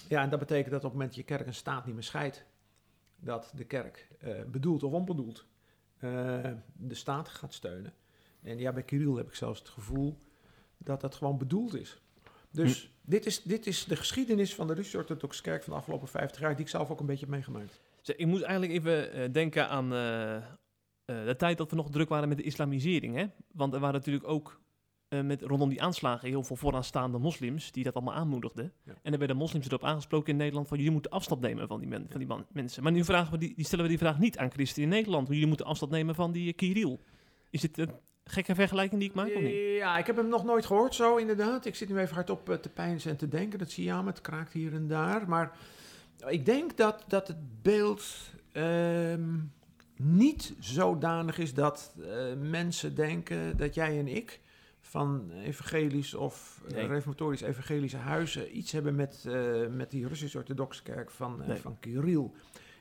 Speaker 2: Ja, en dat betekent dat op het moment dat je kerk en staat niet meer scheidt, dat de kerk eh, bedoeld of onbedoeld eh, de staat gaat steunen. En ja, bij Kirill heb ik zelfs het gevoel dat dat gewoon bedoeld is. Dus dit, is, dit is de geschiedenis van de Russisch-Orthodoxe Kerk van de afgelopen 50 jaar, die ik zelf ook een beetje heb meegemaakt.
Speaker 1: Ik moet eigenlijk even eh, denken aan eh, eh, de tijd dat we nog druk waren met de islamisering. Hè? Want er waren natuurlijk ook eh, met, rondom die aanslagen heel veel vooraanstaande moslims die dat allemaal aanmoedigden.
Speaker 2: Ja.
Speaker 1: En er werden moslims erop aangesproken in Nederland van jullie moeten afstand nemen van die, men, van die man- mensen. Maar nu vragen we die, die stellen we die vraag niet aan christenen in Nederland. Jullie moeten afstand nemen van die uh, Kirill. Is dit een gekke vergelijking die ik maak of niet?
Speaker 2: Ja, ik heb hem nog nooit gehoord zo inderdaad. Ik zit nu even hardop eh, te pijnsen en te denken. Dat zie je aan het kraakt hier en daar. Maar ik denk dat, dat het beeld ehm, niet zodanig is dat eh, mensen denken dat jij en ik van evangelisch of eh,
Speaker 1: Nee.
Speaker 2: reformatorisch evangelische huizen iets hebben met, eh, met die Russisch-orthodoxe kerk van,
Speaker 1: Nee.
Speaker 2: van Kirill.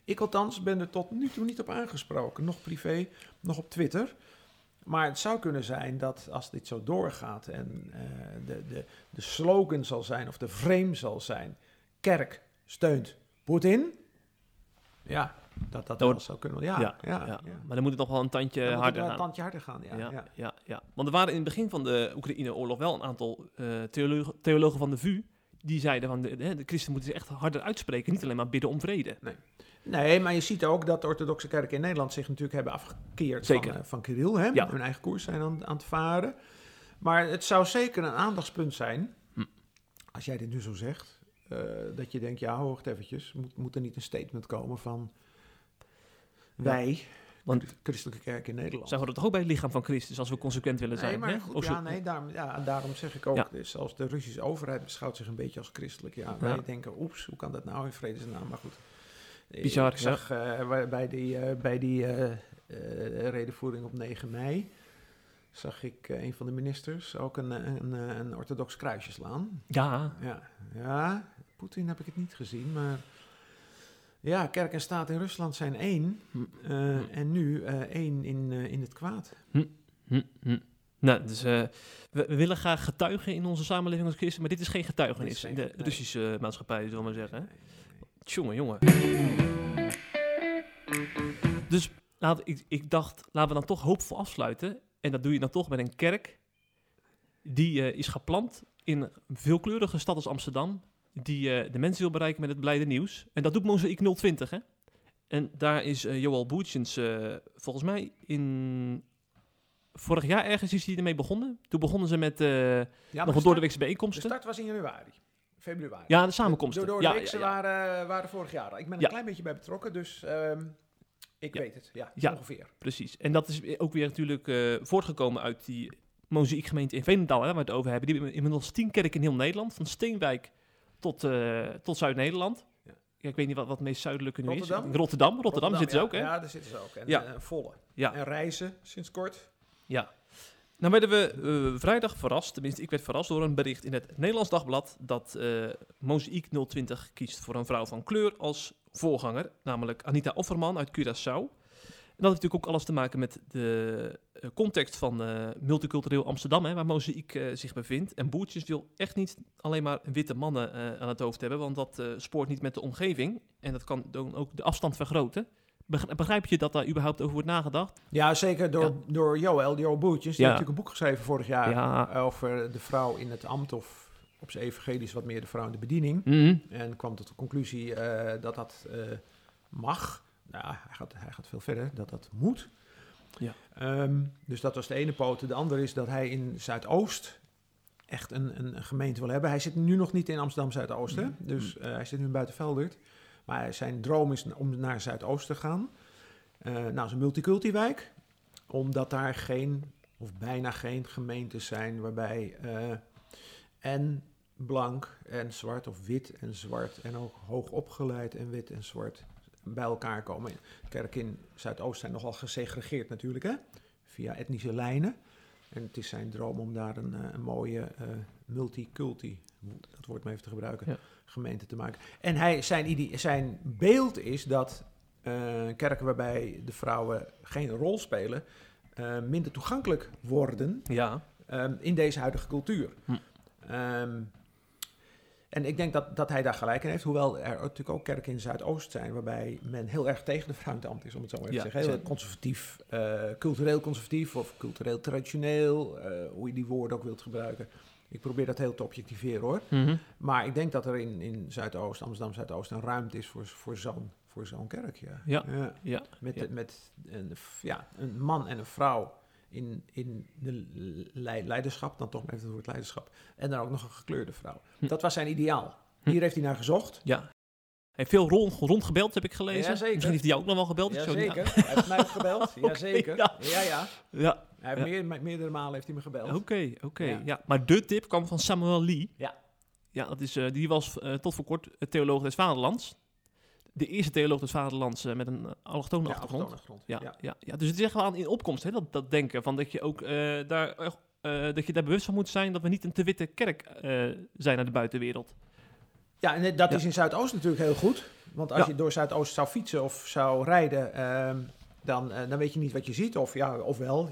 Speaker 2: Ik althans ben er tot nu toe niet op aangesproken. Nog privé, nog op Twitter. Maar het zou kunnen zijn dat als dit zo doorgaat en de, de, de slogan zal zijn, of de frame zal zijn, kerk steunt Poetin. Ja, dat dat wel zou kunnen. Ja, ja, ja.
Speaker 1: ja. Maar dan moet het nog wel een tandje
Speaker 2: Dan
Speaker 1: harder gaan.
Speaker 2: een tandje harder gaan. Ja,
Speaker 1: Ja,
Speaker 2: ja.
Speaker 1: Want er waren in het begin van de Oekraïne-oorlog wel een aantal eh, theologen, theologen van de VU. Die zeiden van de, de, de christen moeten zich echt harder uitspreken. Niet alleen maar bidden om vrede.
Speaker 2: Nee, maar je ziet ook dat de orthodoxe kerken in Nederland zich natuurlijk hebben afgekeerd
Speaker 1: Zeker.
Speaker 2: van, eh, van Kirill. Hè?
Speaker 1: Ja.
Speaker 2: Hun eigen koers zijn aan, aan het varen. Maar het zou zeker een aandachtspunt zijn,
Speaker 1: Hm.
Speaker 2: als jij dit nu zo zegt, eh, dat je denkt, ja, hoort eventjes, moet, moet er niet een statement komen van wij,
Speaker 1: Want-
Speaker 2: de christelijke kerk in Nederland.
Speaker 1: Zij horen toch ook bij het lichaam van Christus als we consequent willen zijn.
Speaker 2: Nee, maar
Speaker 1: hè?
Speaker 2: goed,
Speaker 1: Of
Speaker 2: ja, nee, daarom, ja, en daarom zeg ik ook,
Speaker 1: Ja.
Speaker 2: dus zelfs de Russische overheid beschouwt zich een beetje als christelijk. Ja,
Speaker 1: Ja.
Speaker 2: wij denken, oeps, hoe kan dat nou in vredesnaam? Maar goed.
Speaker 1: Bizar,
Speaker 2: Ik zag eh, bij die, eh, bij die eh, eh, redenvoering op 9 mei, zag ik een van de ministers ook een, een, een, een orthodox kruisje slaan.
Speaker 1: Ja,
Speaker 2: Ja, ja Poetin heb ik het niet gezien, maar ja, kerk en staat in Rusland zijn één.
Speaker 1: Hm.
Speaker 2: eh, En nu eh, één in, eh, in het kwaad.
Speaker 1: Hm, hm. Nou, dus we, we willen graag getuigen in onze samenleving als christen, maar dit is geen getuigenis
Speaker 2: is
Speaker 1: in de
Speaker 2: nee.
Speaker 1: Russische maatschappij, zullen we maar zeggen. Tjonge, jongen. Dus laat, ik, ik dacht, laten we dan toch hoopvol afsluiten. En dat doe je dan toch met een kerk Die is gepland in een veelkleurige stad als Amsterdam. Die eh, de mensen wil bereiken met het blijde nieuws. En dat doet Mozaïek 020, hè? En daar is eh Joel Boertjens eh, volgens mij in... Vorig jaar ergens is hij ermee begonnen. Toen begonnen ze met
Speaker 2: Ja,
Speaker 1: nog een door de
Speaker 2: start-
Speaker 1: weekse
Speaker 2: De
Speaker 1: bijeenkomsten.
Speaker 2: start was in januari, februari.
Speaker 1: Ja, de samenkomsten.
Speaker 2: De
Speaker 1: ja,
Speaker 2: de weekse
Speaker 1: ja, ja.
Speaker 2: Waren, waren vorig jaar. Ik ben er een klein beetje bij betrokken, dus ehm, ik
Speaker 1: Ja.
Speaker 2: weet het. Ja,
Speaker 1: Ja.
Speaker 2: ongeveer.
Speaker 1: Precies. En dat is ook weer natuurlijk voortgekomen uit die mozaïekgemeente in Veenendaal, hè, waar we het over hebben. Die hebben inmiddels tien kerken in heel Nederland, van Steenwijk tot, eh, tot Zuid-Nederland.
Speaker 2: Ja.
Speaker 1: Ik weet niet wat, wat het meest zuidelijke nu
Speaker 2: Rotterdam?
Speaker 1: is. Rotterdam. Rotterdam, zitten ze
Speaker 2: ja.
Speaker 1: ook, hè?
Speaker 2: Ja, daar zitten ze ook. En,
Speaker 1: Ja.
Speaker 2: eh, volle.
Speaker 1: Ja.
Speaker 2: En reizen, sinds kort.
Speaker 1: Ja. Nou werden we eh, vrijdag verrast, tenminste ik werd verrast door een bericht in het Nederlands Dagblad dat eh Mozaïek 020 kiest voor een vrouw van kleur als voorganger, namelijk Anita Offerman uit Curaçao. Dat heeft natuurlijk ook alles te maken met de eh, context van eh, multicultureel Amsterdam, hè, waar Mozaïek eh, zich bevindt. En Boertjes wil echt niet alleen maar witte mannen aan het hoofd hebben, want dat spoort niet met de omgeving. En dat kan dan ook de afstand vergroten. Beg- Begrijp je dat daar überhaupt over wordt nagedacht?
Speaker 2: Ja, zeker door,
Speaker 1: Ja.
Speaker 2: door Joël, Joël Boertjes. Die
Speaker 1: Ja.
Speaker 2: heeft natuurlijk een boek geschreven vorig jaar
Speaker 1: Ja.
Speaker 2: over de vrouw in het ambt. Of op zijn evangelisch wat meer de vrouw in de bediening.
Speaker 1: Mhm.
Speaker 2: En kwam tot de conclusie dat dat mag. Nou, hij gaat, hij gaat veel verder, dat dat moet.
Speaker 1: Ja.
Speaker 2: Ehm, dus dat was de ene poot. De andere is dat hij in Zuidoost echt een, een, een gemeente wil hebben. Hij zit nu nog niet in Amsterdam Zuidoost, hè? dus eh, hij zit nu in Buitenveldert. Maar zijn droom is om naar Zuidoost te gaan. Nou, het is een multiculti-wijk, omdat daar geen, of bijna geen gemeentes zijn waarbij eh, en blank en zwart of wit en zwart en ook hoog opgeleid en wit en zwart bij elkaar komen. Kerken in Zuidoost zijn nogal gesegregeerd natuurlijk, hè? via etnische lijnen. En het is zijn droom om daar een, eh, een mooie eh, multiculti, dat woord maar even te gebruiken,
Speaker 1: Ja.
Speaker 2: gemeente te maken. En hij, zijn, zijn beeld is dat eh, kerken waarbij de vrouwen geen rol spelen, minder toegankelijk worden
Speaker 1: Ja.
Speaker 2: ehm, in deze huidige cultuur.
Speaker 1: Hm.
Speaker 2: Ehm, en ik denk dat, dat hij daar gelijk in heeft, hoewel er natuurlijk ook kerken in Zuidoost zijn waarbij men heel erg tegen de vrouw in het ambt is, om het zo maar even
Speaker 1: Ja,
Speaker 2: te zeggen. Heel conservatief, eh, cultureel conservatief of cultureel traditioneel, eh, hoe je die woorden ook wilt gebruiken. Ik probeer dat heel te objectiveren hoor.
Speaker 1: Mhm.
Speaker 2: Maar ik denk dat er in, in Zuidoost, Amsterdam Zuidoost, een ruimte is voor, voor zo'n voor zo'n kerk. Ja.
Speaker 1: Ja. Ja.
Speaker 2: Met,
Speaker 1: Ja.
Speaker 2: met een, ja, een man en een vrouw in, in de lei- leiderschap, dan toch even het woord leiderschap. En dan ook nog een gekleurde vrouw.
Speaker 1: Hm.
Speaker 2: Dat was zijn ideaal.
Speaker 1: Hm.
Speaker 2: Hier heeft hij naar gezocht.
Speaker 1: Ja. Hij heeft veel rond, rondgebeld, heb ik gelezen.
Speaker 2: Ja, zeker.
Speaker 1: Misschien heeft hij jou ook nog wel gebeld. zo niet-
Speaker 2: Jazeker. Hij heeft mij gebeld. (laughs)
Speaker 1: Oké,
Speaker 2: Jazeker.
Speaker 1: ja.
Speaker 2: Ja, ja.
Speaker 1: Ja,
Speaker 2: Hij heeft meer, me- meerdere malen heeft hij me gebeld.
Speaker 1: oké, oké.
Speaker 2: Ja.
Speaker 1: Ja. Maar de tip kwam van Samuel Lee.
Speaker 2: Ja.
Speaker 1: Ja, dat is, eh, die was eh, tot voor kort eh, theoloog des vaderlands. De eerste theoloog des vaderlands eh, met een uh, allochtone
Speaker 2: Ja,
Speaker 1: achtergrond. Ja,
Speaker 2: Ja.
Speaker 1: ja. Ja, dus het is echt wel aan in opkomst, hè, dat, dat denken. Van dat, je ook, eh, daar, eh, eh, dat je daar bewust van moet zijn dat we niet een te witte kerk eh, zijn naar de buitenwereld.
Speaker 2: Ja, en dat is in Zuidoost natuurlijk heel goed. Want als je door Zuidoost zou fietsen of zou rijden, ehm, dan, eh, dan weet je niet wat je ziet. Of ja, ofwel,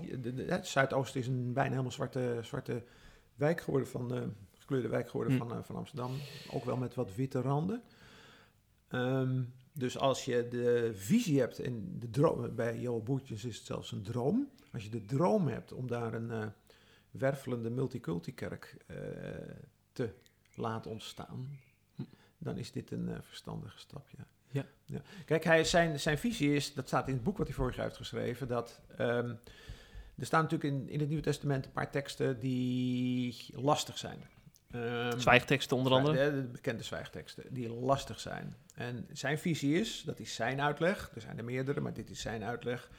Speaker 2: het Zuidoost is een bijna helemaal zwarte, zwarte wijk geworden van, eh, gekleurde wijk geworden
Speaker 1: Hm.
Speaker 2: van, eh, van Amsterdam. Ook wel met wat witte randen. Ehm, dus als je de visie hebt, en de droom, bij Joel Boertjes is het zelfs een droom. Als je de droom hebt om daar een eh, wervelende multiculti-kerk eh, te laten ontstaan,
Speaker 1: Hm.
Speaker 2: dan is dit een eh, verstandige stap, ja.
Speaker 1: Ja.
Speaker 2: Kijk, hij, zijn, zijn visie is, dat staat in het boek wat hij vorig jaar heeft geschreven, dat ehm, er staan natuurlijk in, in het Nieuwe Testament een paar teksten die lastig zijn. Ehm,
Speaker 1: Zwijgteksten onder andere.
Speaker 2: de, de bekende zwijgteksten, die lastig zijn. En zijn visie is, dat is zijn uitleg, er zijn er meerdere, maar dit is zijn uitleg,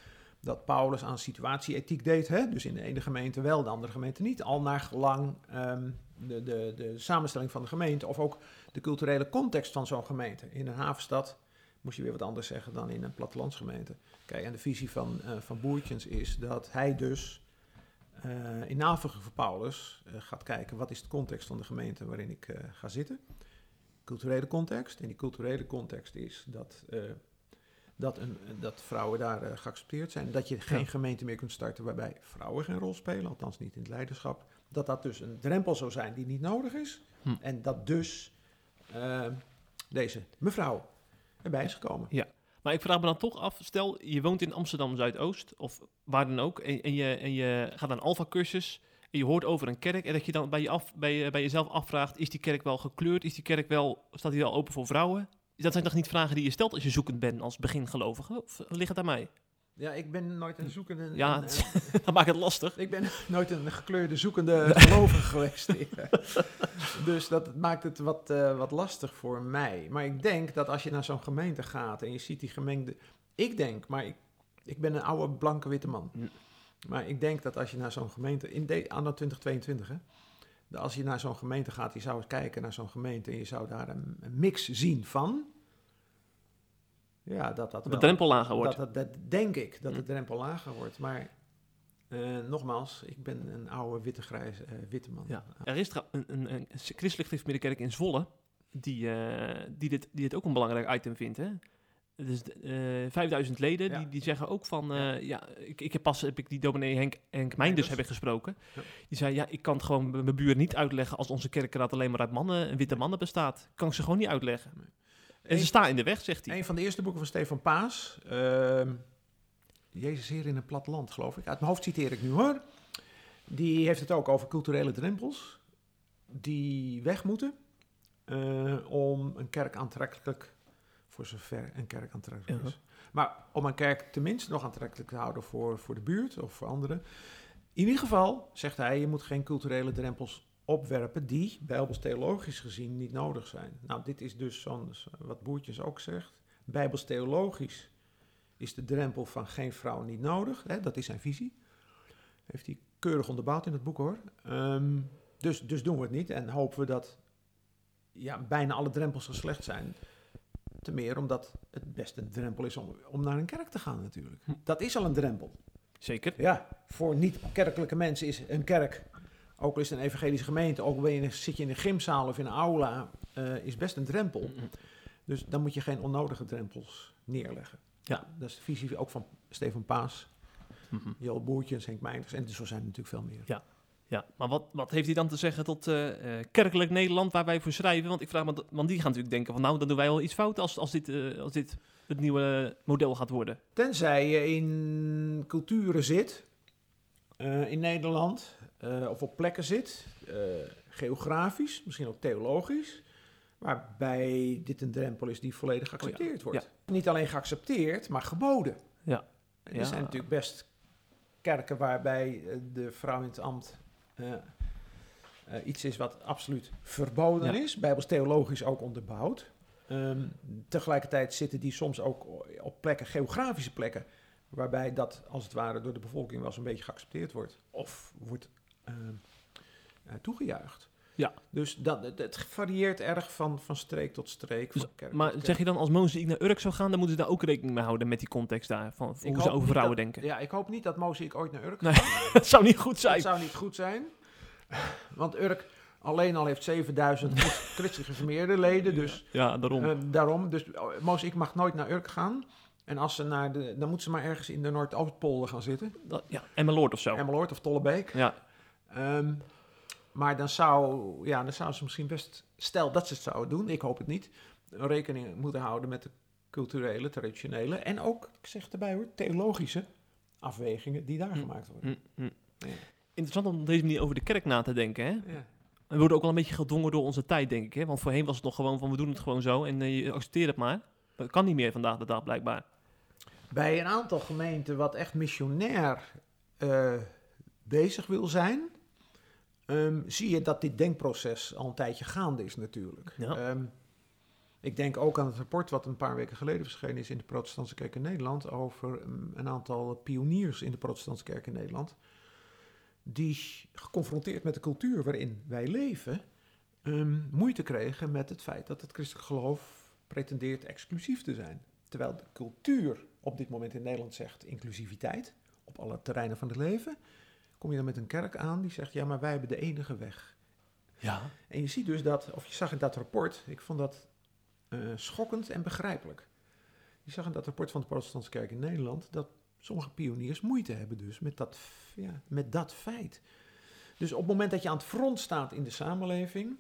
Speaker 2: dat Paulus aan situatieethiek deed. Hè? Dus in de ene gemeente wel, de andere gemeente niet. Al naar gelang ehm, de, de, de samenstelling van de gemeente of ook de culturele context van zo'n gemeente. In een havenstad moest je weer wat anders zeggen dan in een plattelandsgemeente. Kijk, en de visie van, eh, van Boertjens is dat hij dus eh, in navolging van Paulus eh, gaat kijken wat is de context van de gemeente waarin ik eh, ga zitten. Culturele context. En die culturele context is dat, dat, een, dat vrouwen daar geaccepteerd zijn. Dat je geen
Speaker 1: Ja.
Speaker 2: gemeente meer kunt starten waarbij vrouwen geen rol spelen, althans niet in het leiderschap. Dat dat dus een drempel zou zijn die niet nodig is.
Speaker 1: Hm.
Speaker 2: En dat dus deze mevrouw erbij is gekomen.
Speaker 1: Maar ik vraag me dan toch af, stel je woont in Amsterdam Zuidoost of waar dan ook en, je, en je gaat naar een alfa-cursus En je hoort over een kerk en dat je dan bij, je af, bij, je, bij jezelf afvraagt, is die kerk wel gekleurd? Is die kerk wel, staat die wel open voor vrouwen? Dat zijn toch niet vragen die je stelt als je zoekend bent als begingelovige? Of ligt het aan mij?
Speaker 2: Ja, ik ben nooit een zoekende...
Speaker 1: Ja,
Speaker 2: een-
Speaker 1: het-
Speaker 2: een- (laughs)
Speaker 1: Dat maakt het lastig.
Speaker 2: ik ben (laughs) nooit een gekleurde zoekende (laughs) gelovige geweest. dus dat maakt het wat, eh, wat lastig voor mij. Maar ik denk dat als je naar zo'n gemeente gaat en je ziet die gemengde... Ik denk, maar ik, ik ben een oude blanke witte man. Maar ik denk dat als je naar zo'n gemeente... In de, anno 2022, hè. Als je naar zo'n gemeente gaat, je zou eens kijken naar zo'n gemeente... en je zou daar een, een mix zien van... Ja, dat dat
Speaker 1: Dat de drempel lager wordt.
Speaker 2: dat, dat, dat denk ik, dat de
Speaker 1: Hm.
Speaker 2: drempel lager wordt. Maar eh, nogmaals, ik ben een oude witte grijze eh, witte man.
Speaker 1: Ja. Er is een, een, een christelijk gereformeerde kerk in Zwolle die, eh, die, dit, die dit ook een belangrijk item vindt. Hè? Dus eh 5000 leden
Speaker 2: Ja.
Speaker 1: die, die zeggen ook van, ja, ik, ik heb pas heb ik die dominee Henk, Henk Meinders heb ik gesproken.
Speaker 2: Ja.
Speaker 1: Die zei, ja, ik kan het gewoon mijn buren niet uitleggen als onze kerkraad alleen maar uit mannen en witte mannen bestaat. Kan ik ze gewoon niet uitleggen. En ze staan in de weg, zegt hij.
Speaker 2: Een van de eerste boeken van Stefan Paas. ehm, Jezus Heer in een plat land, geloof ik. Uit mijn hoofd citeer ik nu hoor. Die heeft het ook over culturele drempels. Die weg moeten. eh, om een kerk aantrekkelijk, voor zover een kerk aantrekkelijk is. Maar om een kerk tenminste nog aantrekkelijk te houden voor, voor de buurt of voor anderen. In ieder geval, zegt hij, je moet geen culturele drempels opwerpen die, bijbels theologisch gezien, niet nodig zijn. Nou, dit is dus zo'n, wat Boertjes ook zegt. Bijbels theologisch is de drempel van geen vrouw niet nodig. Hè? Dat is zijn visie. Heeft hij keurig onderbouwd in het boek hoor. Ehm, dus, dus doen we het niet en hopen we dat ja, bijna alle drempels geslecht zijn. Te meer omdat het best een drempel is om, om naar een kerk te gaan natuurlijk.
Speaker 1: Hm.
Speaker 2: Dat is al een drempel.
Speaker 1: Zeker.
Speaker 2: Ja, voor niet-kerkelijke mensen is een kerk, ook al is het een evangelische gemeente, ook al ben je, zit je in een gymzaal of in een aula, eh, is best een drempel. Dus dan moet je geen onnodige drempels neerleggen.
Speaker 1: Ja.
Speaker 2: Dat is de visie ook van Stefan Paas,
Speaker 1: Mhm.
Speaker 2: Joel Boertjes, Henk Meijers en zo zijn er natuurlijk veel meer.
Speaker 1: Ja, maar wat, wat heeft hij dan te zeggen tot eh, eh, kerkelijk Nederland waar wij voor schrijven? Want ik vraag me, want die gaan natuurlijk denken van nou, dan doen wij wel iets fout als, als, dit, als dit het nieuwe model gaat worden.
Speaker 2: Tenzij je in culturen zit, in Nederland, eh, of op plekken zit, eh, geografisch, misschien ook theologisch, waarbij dit een drempel is die volledig geaccepteerd wordt. Niet alleen geaccepteerd, maar geboden.
Speaker 1: Ja.
Speaker 2: En
Speaker 1: Ja.
Speaker 2: Er zijn natuurlijk best kerken waarbij eh, de vrouw in het ambt iets is wat absoluut verboden is, bijbels theologisch ook onderbouwd. Ehm, tegelijkertijd zitten die soms ook op plekken, geografische plekken, waarbij dat als het ware door de bevolking wel zo'n beetje geaccepteerd wordt. Of wordt toegejuicht.
Speaker 1: Ja.
Speaker 2: Dus dat, het, varieert erg van, van streek tot streek.
Speaker 1: Dus-
Speaker 2: van kerk
Speaker 1: Maar
Speaker 2: kerk.
Speaker 1: zeg je dan als mozaïek naar Urk zou gaan, dan moeten ze daar ook rekening mee houden met die context daar, van hoe ze over vrouwen
Speaker 2: dat-
Speaker 1: denken.
Speaker 2: Ja, ik hoop niet dat Moziek ooit naar Urk
Speaker 1: Nee.
Speaker 2: gaat. (laughs)
Speaker 1: Dat zou niet goed
Speaker 2: Dat
Speaker 1: zijn.
Speaker 2: zou niet goed zijn. Want Urk alleen al heeft 7000 (laughs) christelijk geformeerde leden. Dus
Speaker 1: Ja, daarom.
Speaker 2: eh, daarom. Dus oh, Moziek mag nooit naar Urk gaan. En als ze naar de, dan moeten ze maar ergens in de Noordoostpolder gaan zitten.
Speaker 1: Dat- ja, Emmeloord of zo.
Speaker 2: Emmeloord of Tollebeek.
Speaker 1: Ja,
Speaker 2: Ehm, maar dan zou, ja, dan zou ze misschien best, stel dat ze het zouden doen, ik hoop het niet, rekening moeten houden met de culturele, traditionele en ook, ik zeg erbij hoor, theologische afwegingen die daar
Speaker 1: Hm.
Speaker 2: gemaakt worden.
Speaker 1: Hm.
Speaker 2: Ja.
Speaker 1: Interessant om op deze manier over de kerk na te denken. Hè?
Speaker 2: Ja.
Speaker 1: We worden ook wel een beetje gedwongen door onze tijd, denk ik. Hè? Want voorheen was het nog gewoon van we doen het gewoon zo en eh, je accepteert het maar. Dat kan niet meer vandaag de dag blijkbaar.
Speaker 2: Bij een aantal gemeenten wat echt missionair eh, bezig wil zijn, ehm, zie je dat dit denkproces al een tijdje gaande is natuurlijk.
Speaker 1: Ja.
Speaker 2: Ehm, ik denk ook aan het rapport wat een paar weken geleden verschenen is in de Protestantse Kerk in Nederland over um, een aantal pioniers in de Protestantse Kerk in Nederland, die geconfronteerd met de cultuur waarin wij leven, ehm, moeite kregen met het feit dat het christelijk geloof pretendeert exclusief te zijn. Terwijl de cultuur op dit moment in Nederland zegt inclusiviteit op alle terreinen van het leven, kom je dan met een kerk aan die zegt ja, maar wij hebben de enige weg.
Speaker 1: Ja.
Speaker 2: En je ziet dus dat, of je zag in dat rapport, ik vond dat eh, schokkend en begrijpelijk. Je zag in dat rapport van de Protestantse Kerk in Nederland dat sommige pioniers moeite hebben dus met dat, ja, met dat feit. Dus op het moment dat je aan het front staat in de samenleving,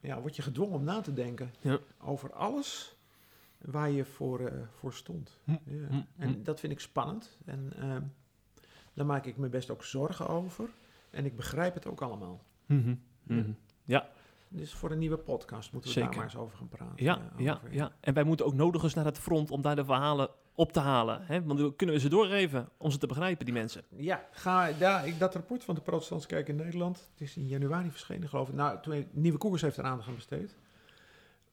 Speaker 2: ja, word je gedwongen om na te denken
Speaker 1: Ja.
Speaker 2: over alles waar je voor, eh, voor stond.
Speaker 1: Hm,
Speaker 2: Ja.
Speaker 1: hm,
Speaker 2: En
Speaker 1: hm.
Speaker 2: dat vind ik spannend. En ehm, daar maak ik me best ook zorgen over. En ik begrijp het ook allemaal.
Speaker 1: Mhm, mhm. Ja,
Speaker 2: Dus voor een nieuwe podcast moeten we
Speaker 1: Zeker.
Speaker 2: daar maar eens over gaan praten.
Speaker 1: ja,
Speaker 2: eh,
Speaker 1: ja, ja. En wij moeten ook nodig eens naar het front om daar de verhalen op te halen. Hè? Want dan kunnen we ze doorgeven om ze te begrijpen, die mensen.
Speaker 2: Ja, ga, ja ik, dat rapport van de Protestantse Kerk in Nederland, het is in januari verschenen geloof ik. Nou, toen Nieuwe Koers heeft er aandacht aan besteed.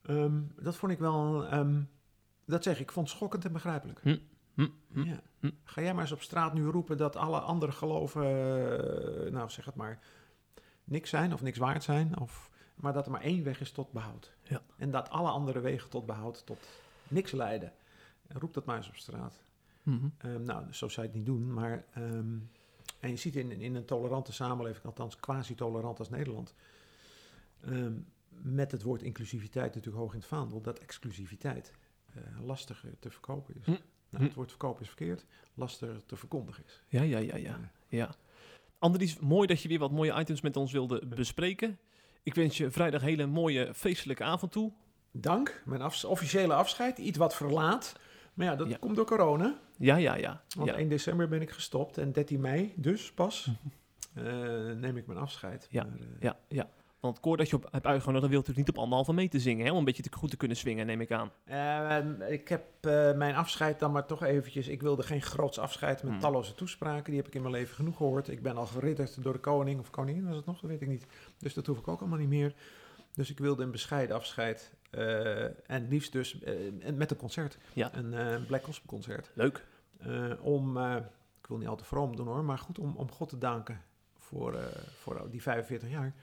Speaker 2: Ehm, dat vond ik wel, ehm, dat zeg ik, ik vond het schokkend en begrijpelijk.
Speaker 1: Hm.
Speaker 2: Ja.
Speaker 1: hm.
Speaker 2: Ga jij maar eens op straat nu roepen dat alle andere geloven, eh, nou zeg het maar, niks zijn of niks waard zijn. Of, maar dat er maar één weg is tot behoud.
Speaker 1: Ja.
Speaker 2: En dat alle andere wegen tot behoud tot niks leiden. Roep dat maar eens op straat.
Speaker 1: Mhm.
Speaker 2: Ehm, nou, zo zou je het niet doen, maar... ehm, en je ziet in, in een tolerante samenleving, althans quasi-tolerant als Nederland... ehm, met het woord inclusiviteit natuurlijk hoog in het vaandel... dat exclusiviteit eh, lastiger te verkopen is.
Speaker 1: Hm.
Speaker 2: Nou,
Speaker 1: Hm.
Speaker 2: het woord verkopen is verkeerd, lastiger te verkondigen is.
Speaker 1: Ja, ja, ja, ja. ja. Andries, mooi dat je weer wat mooie items met ons wilde bespreken. Ik wens je vrijdag hele mooie feestelijke avond toe.
Speaker 2: Dank, mijn afs- officiële afscheid, iets wat verlaat. Maar ja, dat
Speaker 1: Ja.
Speaker 2: komt door corona.
Speaker 1: Ja, ja, ja.
Speaker 2: Want
Speaker 1: ja.
Speaker 2: 1 december ben ik gestopt en 13 mei dus pas (laughs) eh, neem ik mijn afscheid.
Speaker 1: Ja,
Speaker 2: Maar, eh,
Speaker 1: Ja, ja. Want het koor dat je op hebt uitgenodigd, dat wil natuurlijk niet op anderhalve meter zingen, hè? om een beetje te, goed te kunnen swingen, neem ik aan.
Speaker 2: Eh, ik heb eh, mijn afscheid dan maar toch eventjes... Ik wilde geen groots afscheid met
Speaker 1: Hmm.
Speaker 2: talloze toespraken. Die heb ik in mijn leven genoeg gehoord. Ik ben al geridderd door de koning of koningin was het nog, dat weet ik niet. Dus dat hoef ik ook allemaal niet meer. Dus ik wilde een bescheiden afscheid. eh, en liefst dus eh, met een concert.
Speaker 1: Ja.
Speaker 2: Een Black Gospel concert.
Speaker 1: Leuk.
Speaker 2: Om, ik wil niet al te vroom doen hoor, maar goed om, om God te danken voor, voor die 45 jaar.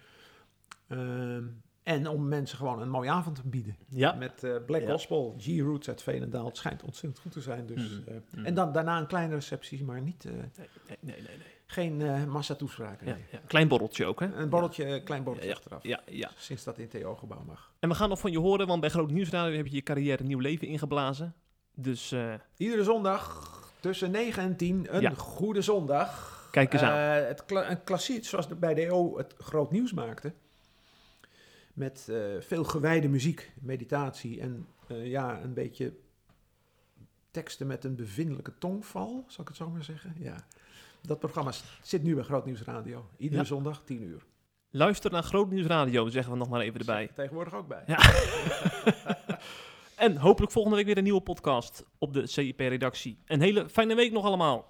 Speaker 2: Ehm, en om mensen gewoon een mooie avond te bieden.
Speaker 1: Ja.
Speaker 2: Met eh, Black
Speaker 1: Ja.
Speaker 2: Gospel, G-Roots uit Veenendaal. Het schijnt ontzettend goed te zijn. Dus,
Speaker 1: Mhm.
Speaker 2: eh,
Speaker 1: Mhm.
Speaker 2: En dan, daarna een kleine receptie, maar niet, eh,
Speaker 1: Nee, nee, nee, nee.
Speaker 2: geen massa toespraken.
Speaker 1: Ja,
Speaker 2: nee.
Speaker 1: ja. Klein borreltje ook, hè?
Speaker 2: Een borreltje, klein borreltje achteraf.
Speaker 1: Ja, ja.
Speaker 2: Sinds dat in TO-gebouw mag.
Speaker 1: En we gaan nog van je horen, want bij Groot Nieuwsradio heb je je carrière nieuw leven ingeblazen. Dus
Speaker 2: Iedere zondag tussen 9 en 10 een goede zondag.
Speaker 1: kijk eens aan.
Speaker 2: Het kla- een klassiek, zoals de, bij DO het groot nieuws maakte. Met eh, veel gewijde muziek, meditatie en eh, ja, een beetje teksten met een bevindelijke tongval, zal ik het zo maar zeggen. Ja. Dat programma zit nu bij Groot Nieuws Radio. Iedere
Speaker 1: Ja.
Speaker 2: zondag 10 uur.
Speaker 1: Luister naar Groot Nieuwsradio, zeggen we nog maar even erbij.
Speaker 2: Er Tegenwoordig ook bij.
Speaker 1: Ja. (laughs) En hopelijk volgende week weer een nieuwe podcast op de CIP-redactie. Een hele fijne week nog allemaal.